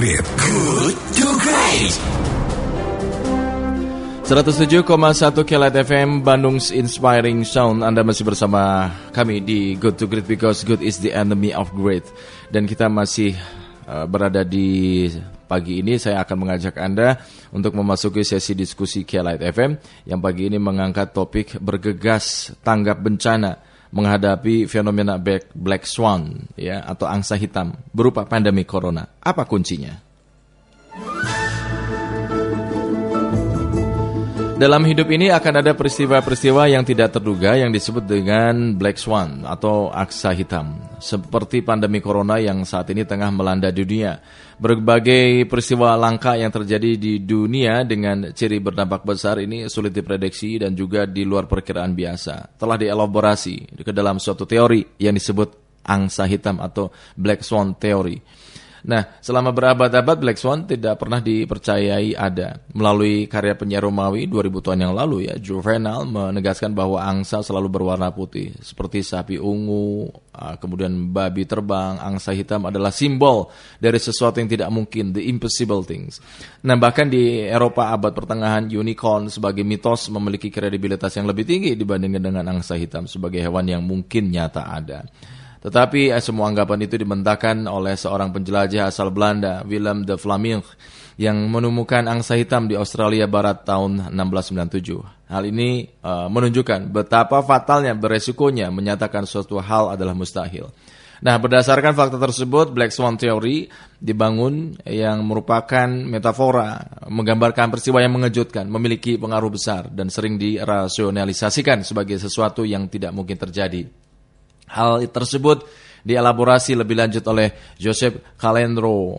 Great. Good to Great. 107,1 Kelat FM Bandung's Inspiring Sound Anda masih bersama kami di Good to Great Because good is the enemy of great Dan kita masih uh, berada di pagi ini Saya akan mengajak Anda untuk memasuki sesi diskusi Kelat FM Yang pagi ini mengangkat topik bergegas tanggap bencana Menghadapi fenomena Black Swan ya atau angsa hitam berupa pandemi corona Apa kuncinya? Dalam hidup ini akan ada peristiwa-peristiwa yang tidak terduga yang disebut dengan Black Swan atau aksa hitam. Seperti pandemi corona yang saat ini tengah melanda dunia. Berbagai peristiwa langka yang terjadi di dunia dengan ciri berdampak besar ini sulit diprediksi dan juga di luar perkiraan biasa. Telah dielaborasi ke dalam suatu teori yang disebut angsa hitam atau Black Swan Theory. Nah, selama berabad-abad Black Swan tidak pernah dipercayai ada. Melalui karya penyair Romawi 2000 tahun yang lalu ya, Juvenal menegaskan bahwa angsa selalu berwarna putih, seperti sapi ungu, ah, kemudian babi terbang, angsa hitam adalah simbol dari sesuatu yang tidak mungkin, the impossible things. Nah, bahkan di Eropa abad pertengahan, unicorn sebagai mitos memiliki kredibilitas yang lebih tinggi dibandingkan dengan angsa hitam sebagai hewan yang mungkin nyata ada. Tetapi eh, semua anggapan itu dibentangkan oleh seorang penjelajah asal Belanda, Willem de Vlaming, yang menemukan angsa hitam di Australia Barat tahun 1697. Hal ini uh, menunjukkan betapa fatalnya beresikonya menyatakan suatu hal adalah mustahil. Nah, berdasarkan fakta tersebut, Black Swan Theory dibangun yang merupakan metafora menggambarkan peristiwa yang mengejutkan, memiliki pengaruh besar dan sering dirasionalisasikan sebagai sesuatu yang tidak mungkin terjadi. Hal tersebut dielaborasi lebih lanjut oleh Joseph Calendro.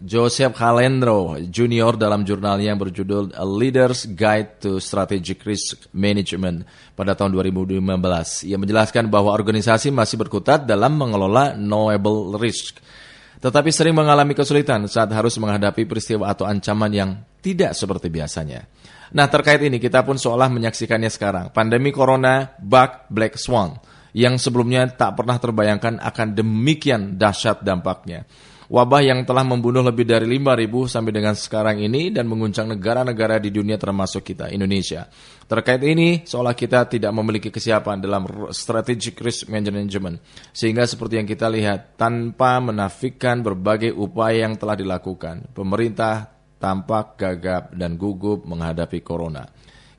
Joseph Calendro Junior dalam jurnalnya yang berjudul A Leader's Guide to Strategic Risk Management pada tahun 2015. Ia menjelaskan bahwa organisasi masih berkutat dalam mengelola knowable risk, tetapi sering mengalami kesulitan saat harus menghadapi peristiwa atau ancaman yang tidak seperti biasanya. Nah terkait ini kita pun seolah menyaksikannya sekarang. Pandemi Corona, bug, Black Swan yang sebelumnya tak pernah terbayangkan akan demikian dahsyat dampaknya. Wabah yang telah membunuh lebih dari 5.000 sampai dengan sekarang ini dan menguncang negara-negara di dunia termasuk kita, Indonesia. Terkait ini, seolah kita tidak memiliki kesiapan dalam strategic risk management. Sehingga seperti yang kita lihat, tanpa menafikan berbagai upaya yang telah dilakukan, pemerintah tampak gagap dan gugup menghadapi corona.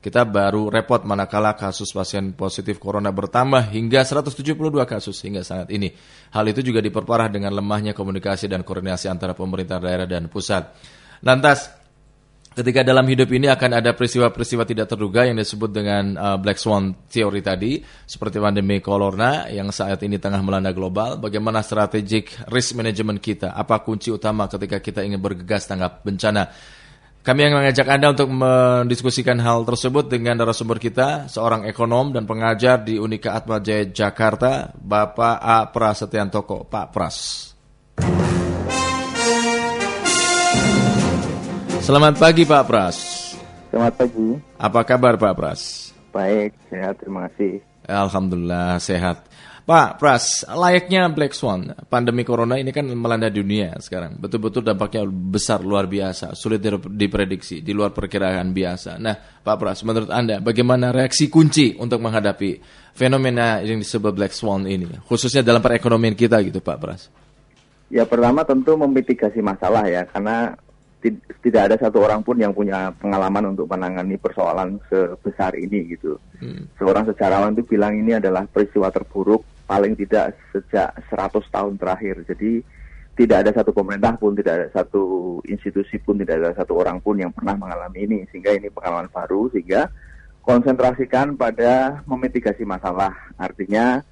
Kita baru repot manakala kasus pasien positif corona bertambah hingga 172 kasus hingga saat ini. Hal itu juga diperparah dengan lemahnya komunikasi dan koordinasi antara pemerintah daerah dan pusat. Lantas, ketika dalam hidup ini akan ada peristiwa-peristiwa tidak terduga yang disebut dengan uh, Black Swan Theory tadi, seperti pandemi corona yang saat ini tengah melanda global, bagaimana strategic risk management kita, apa kunci utama ketika kita ingin bergegas tanggap bencana. Kami yang mengajak Anda untuk mendiskusikan hal tersebut dengan narasumber kita, seorang ekonom dan pengajar di Unika Atmajaya Jakarta, Bapak A. Prasetyantoko. Pak Pras. Selamat pagi Pak Pras. Selamat pagi. Apa kabar Pak Pras? Baik, sehat, terima kasih. Alhamdulillah sehat. Pak Pras, layaknya Black Swan, pandemi corona ini kan melanda dunia sekarang. Betul-betul dampaknya besar, luar biasa, sulit diprediksi, di luar perkiraan biasa. Nah, Pak Pras, menurut Anda bagaimana reaksi kunci untuk menghadapi fenomena yang disebut Black Swan ini, khususnya dalam perekonomian kita gitu Pak Pras? Ya pertama tentu memitigasi masalah ya, karena tidak ada satu orang pun yang punya pengalaman untuk menangani persoalan sebesar ini gitu. Hmm. Seorang sejarawan itu bilang ini adalah peristiwa terburuk paling tidak sejak 100 tahun terakhir. Jadi tidak ada satu pemerintah pun, tidak ada satu institusi pun, tidak ada satu orang pun yang pernah mengalami ini. Sehingga ini pengalaman baru, sehingga konsentrasikan pada memitigasi masalah. Artinya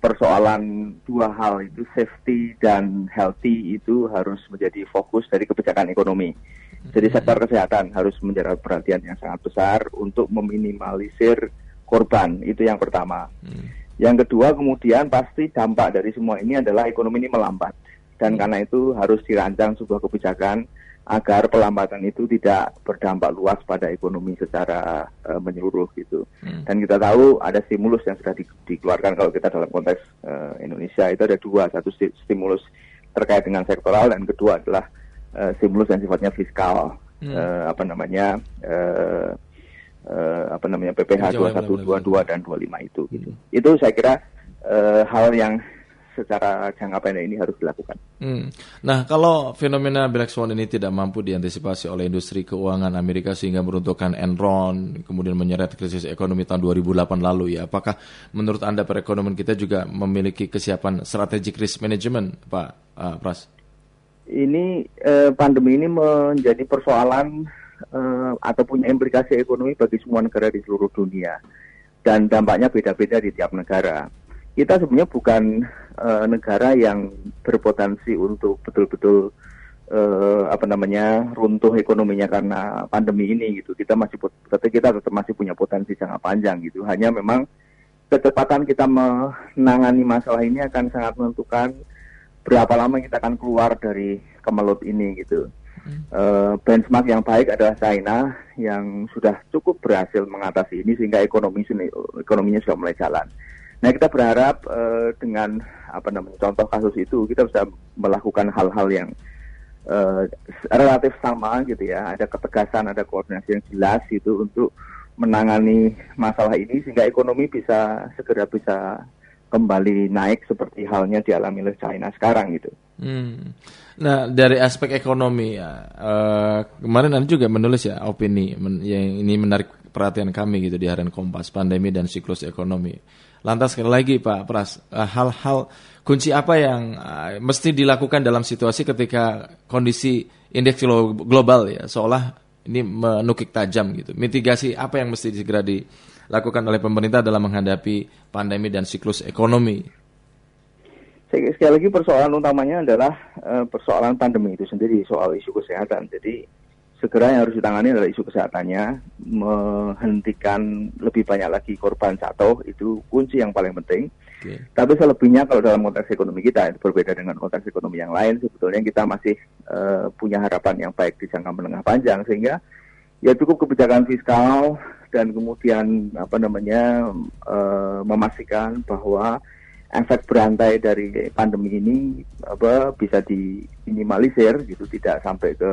persoalan dua hal itu safety dan healthy itu harus menjadi fokus dari kebijakan ekonomi. Jadi hmm. sektor kesehatan harus menjadi perhatian yang sangat besar untuk meminimalisir korban itu yang pertama. Hmm. Yang kedua kemudian pasti dampak dari semua ini adalah ekonomi ini melambat dan hmm. karena itu harus dirancang sebuah kebijakan agar pelambatan itu tidak berdampak luas pada ekonomi secara uh, menyeluruh gitu. Hmm. Dan kita tahu ada stimulus yang sudah di, dikeluarkan kalau kita dalam konteks uh, Indonesia itu ada dua, satu stimulus terkait dengan sektoral dan kedua adalah uh, stimulus yang sifatnya fiskal hmm. uh, apa namanya uh, uh, apa namanya PPH 2122 dan 25 itu gitu. Hmm. Itu saya kira uh, hal yang secara jangka pendek ini harus dilakukan. Hmm. Nah, kalau fenomena black swan ini tidak mampu diantisipasi oleh industri keuangan Amerika sehingga meruntuhkan Enron, kemudian menyeret krisis ekonomi tahun 2008 lalu ya, apakah menurut Anda perekonomian kita juga memiliki kesiapan strategic risk management, Pak uh, Pras? Ini eh, pandemi ini menjadi persoalan eh, atau punya implikasi ekonomi bagi semua negara di seluruh dunia dan dampaknya beda-beda di tiap negara kita sebenarnya bukan uh, negara yang berpotensi untuk betul-betul uh, apa namanya runtuh ekonominya karena pandemi ini gitu. Kita masih tapi kita tetap masih punya potensi jangka panjang gitu. Hanya memang kecepatan kita menangani masalah ini akan sangat menentukan berapa lama kita akan keluar dari kemelut ini gitu. Uh, benchmark yang baik adalah China yang sudah cukup berhasil mengatasi ini sehingga ekonomi ekonominya sudah mulai jalan. Nah kita berharap uh, dengan apa namanya contoh kasus itu kita bisa melakukan hal-hal yang uh, relatif sama gitu ya, ada ketegasan, ada koordinasi yang jelas gitu untuk menangani masalah ini sehingga ekonomi bisa segera bisa kembali naik seperti halnya dialami oleh China sekarang gitu. Hmm. Nah dari aspek ekonomi ya uh, kemarin anda juga menulis ya opini men yang ini menarik perhatian kami gitu di harian Kompas pandemi dan siklus ekonomi. Lantas sekali lagi Pak Pras, eh, hal-hal kunci apa yang uh, mesti dilakukan dalam situasi ketika kondisi indeks global ya seolah ini menukik tajam gitu. Mitigasi apa yang mesti segera dilakukan oleh pemerintah dalam menghadapi pandemi dan siklus ekonomi? Sekali lagi persoalan utamanya adalah uh, persoalan pandemi itu sendiri, soal isu kesehatan. Jadi segera yang harus ditangani adalah isu kesehatannya, menghentikan lebih banyak lagi korban jatuh itu kunci yang paling penting. Okay. Tapi selebihnya kalau dalam konteks ekonomi kita itu berbeda dengan konteks ekonomi yang lain, sebetulnya kita masih uh, punya harapan yang baik di jangka menengah panjang sehingga ya cukup kebijakan fiskal dan kemudian apa namanya uh, memastikan bahwa efek berantai dari pandemi ini apa bisa diminimalisir gitu tidak sampai ke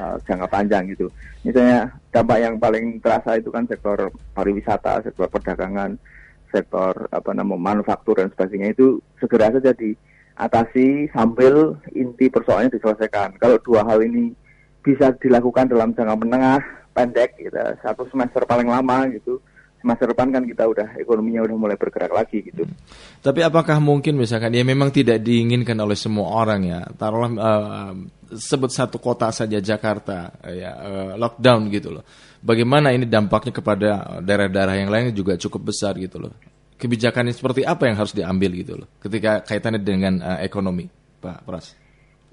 uh, jangka panjang gitu. Misalnya dampak yang paling terasa itu kan sektor pariwisata sektor perdagangan sektor apa namanya manufaktur dan sebagainya itu segera saja diatasi sambil inti persoalannya diselesaikan. Kalau dua hal ini bisa dilakukan dalam jangka menengah pendek gitu satu semester paling lama gitu masa depan kan kita udah ekonominya udah mulai bergerak lagi gitu. Hmm. Tapi apakah mungkin misalkan ya memang tidak diinginkan oleh semua orang ya, taruhlah uh, sebut satu kota saja Jakarta ya uh, lockdown gitu loh. Bagaimana ini dampaknya kepada daerah-daerah yang lain juga cukup besar gitu loh. Kebijakan seperti apa yang harus diambil gitu loh ketika kaitannya dengan uh, ekonomi, Pak Pras?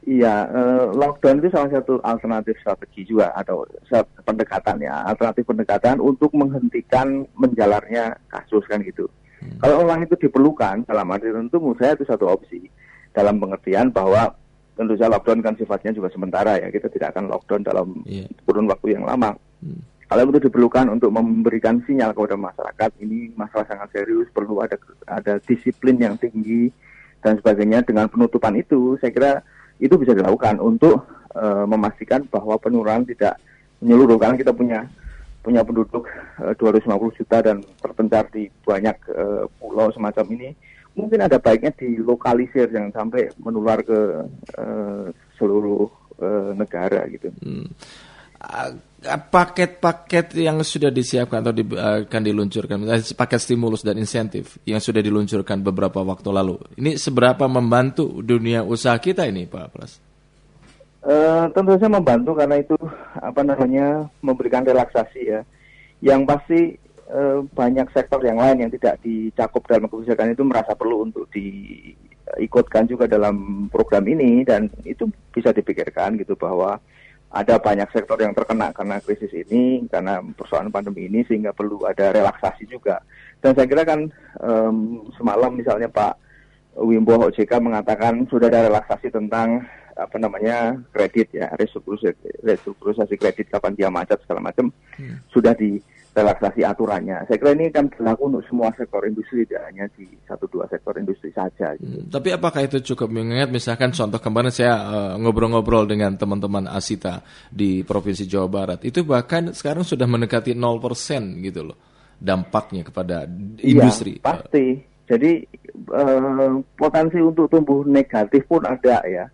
Iya, uh, lockdown itu salah satu alternatif strategi juga atau pendekatan ya, alternatif pendekatan untuk menghentikan menjalarnya kasus kan gitu. Hmm. Kalau orang itu diperlukan dalam arti tentu menurut saya itu satu opsi dalam pengertian bahwa tentu saja lockdown kan sifatnya juga sementara ya, kita tidak akan lockdown dalam yeah. kurun waktu yang lama. Hmm. Kalau itu diperlukan untuk memberikan sinyal kepada masyarakat ini masalah sangat serius, perlu ada ada disiplin yang tinggi dan sebagainya dengan penutupan itu saya kira itu bisa dilakukan untuk uh, memastikan bahwa penularan tidak menyeluruh karena kita punya punya penduduk uh, 250 juta dan terpencar di banyak uh, pulau semacam ini mungkin ada baiknya dilokalisir jangan sampai menular ke uh, seluruh uh, negara gitu. Hmm paket-paket yang sudah disiapkan atau di, akan diluncurkan, paket stimulus dan insentif yang sudah diluncurkan beberapa waktu lalu, ini seberapa membantu dunia usaha kita ini, Pak Pras? Uh, tentu saja membantu karena itu apa namanya memberikan relaksasi ya. Yang pasti uh, banyak sektor yang lain yang tidak dicakup dalam kebijakan itu merasa perlu untuk diikutkan juga dalam program ini dan itu bisa dipikirkan gitu bahwa ada banyak sektor yang terkena karena krisis ini, karena persoalan pandemi ini, sehingga perlu ada relaksasi juga. Dan saya kira kan um, semalam misalnya Pak Wimbo OJK mengatakan sudah ada relaksasi tentang apa namanya kredit ya restrukturisasi, restrukturisasi kredit kapan dia macet segala macam hmm. sudah di relaksasi aturannya. Saya kira ini kan berlaku untuk semua sektor industri, tidak hanya di satu dua sektor industri saja. Gitu. Hmm, tapi apakah itu cukup mengingat misalkan contoh kemarin saya uh, ngobrol-ngobrol dengan teman-teman Asita di Provinsi Jawa Barat, itu bahkan sekarang sudah mendekati 0% gitu loh dampaknya kepada industri. Iya, pasti. Jadi uh, potensi untuk tumbuh negatif pun ada ya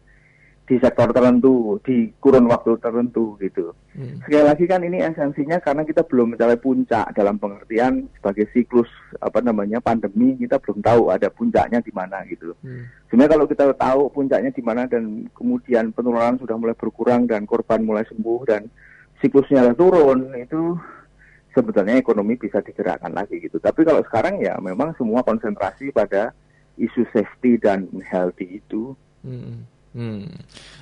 di sektor tertentu, di kurun waktu tertentu gitu. Hmm. Sekali lagi kan ini esensinya karena kita belum mencapai puncak dalam pengertian sebagai siklus apa namanya pandemi kita belum tahu ada puncaknya di mana gitu. Hmm. Sebenarnya kalau kita tahu puncaknya di mana dan kemudian penularan sudah mulai berkurang dan korban mulai sembuh dan siklusnya turun itu sebetulnya ekonomi bisa digerakkan lagi gitu. Tapi kalau sekarang ya memang semua konsentrasi pada isu safety dan healthy itu. Hmm. Hmm.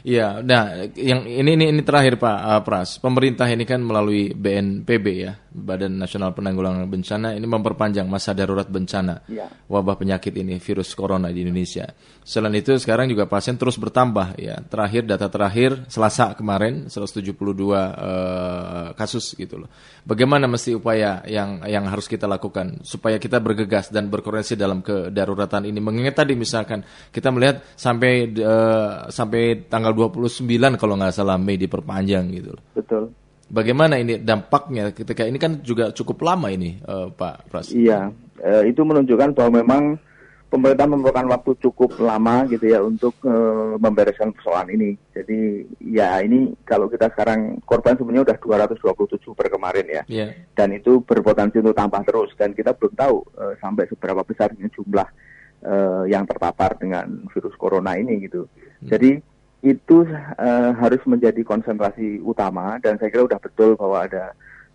Iya, nah yang ini ini ini terakhir Pak uh, Pras. Pemerintah ini kan melalui BNPB ya, Badan Nasional Penanggulangan Bencana ini memperpanjang masa darurat bencana ya. wabah penyakit ini virus corona di Indonesia. Selain itu sekarang juga pasien terus bertambah ya. Terakhir data terakhir Selasa kemarin 172 uh, kasus gitu loh. Bagaimana mesti upaya yang yang harus kita lakukan supaya kita bergegas dan berkoordinasi dalam kedaruratan ini? Mengingat tadi misalkan kita melihat sampai uh, sampai tanggal 29 kalau nggak salah Mei diperpanjang gitu loh. Betul. Bagaimana ini dampaknya ketika ini kan juga cukup lama ini uh, Pak Pras? Iya, uh, itu menunjukkan bahwa memang pemerintah memerlukan waktu cukup lama gitu ya untuk uh, membereskan persoalan ini. Jadi ya ini kalau kita sekarang korban sebenarnya udah 227 per kemarin ya. Yeah. Dan itu berpotensi untuk tambah terus dan kita belum tahu uh, sampai seberapa besar jumlah uh, yang terpapar dengan virus corona ini gitu. Hmm. Jadi itu uh, harus menjadi konsentrasi utama dan saya kira sudah betul bahwa ada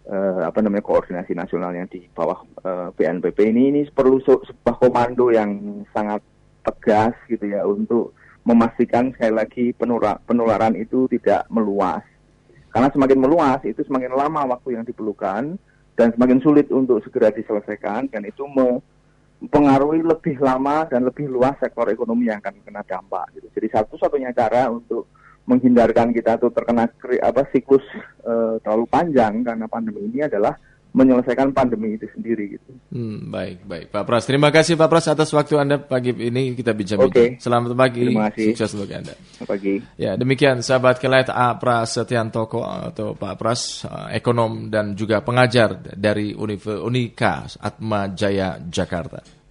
uh, apa namanya koordinasi nasional yang di bawah uh, BNPB ini. Ini perlu sebuah komando yang sangat tegas gitu ya untuk memastikan sekali lagi penularan, penularan itu tidak meluas. Karena semakin meluas itu semakin lama waktu yang diperlukan dan semakin sulit untuk segera diselesaikan dan itu me, mempengaruhi lebih lama dan lebih luas sektor ekonomi yang akan kena dampak. Gitu. Jadi satu-satunya cara untuk menghindarkan kita tuh terkena apa siklus uh, terlalu panjang karena pandemi ini adalah menyelesaikan pandemi itu sendiri gitu. Hmm, baik, baik. Pak Pras, terima kasih Pak Pras atas waktu Anda pagi ini kita bincang-bincang. Okay. Selamat pagi. Terima kasih. Sukses untuk Anda. Selamat pagi. Ya, demikian sahabat kelet A Pras Setiantoko atau Pak Pras, ekonom dan juga pengajar dari Unika Atma Jaya Jakarta.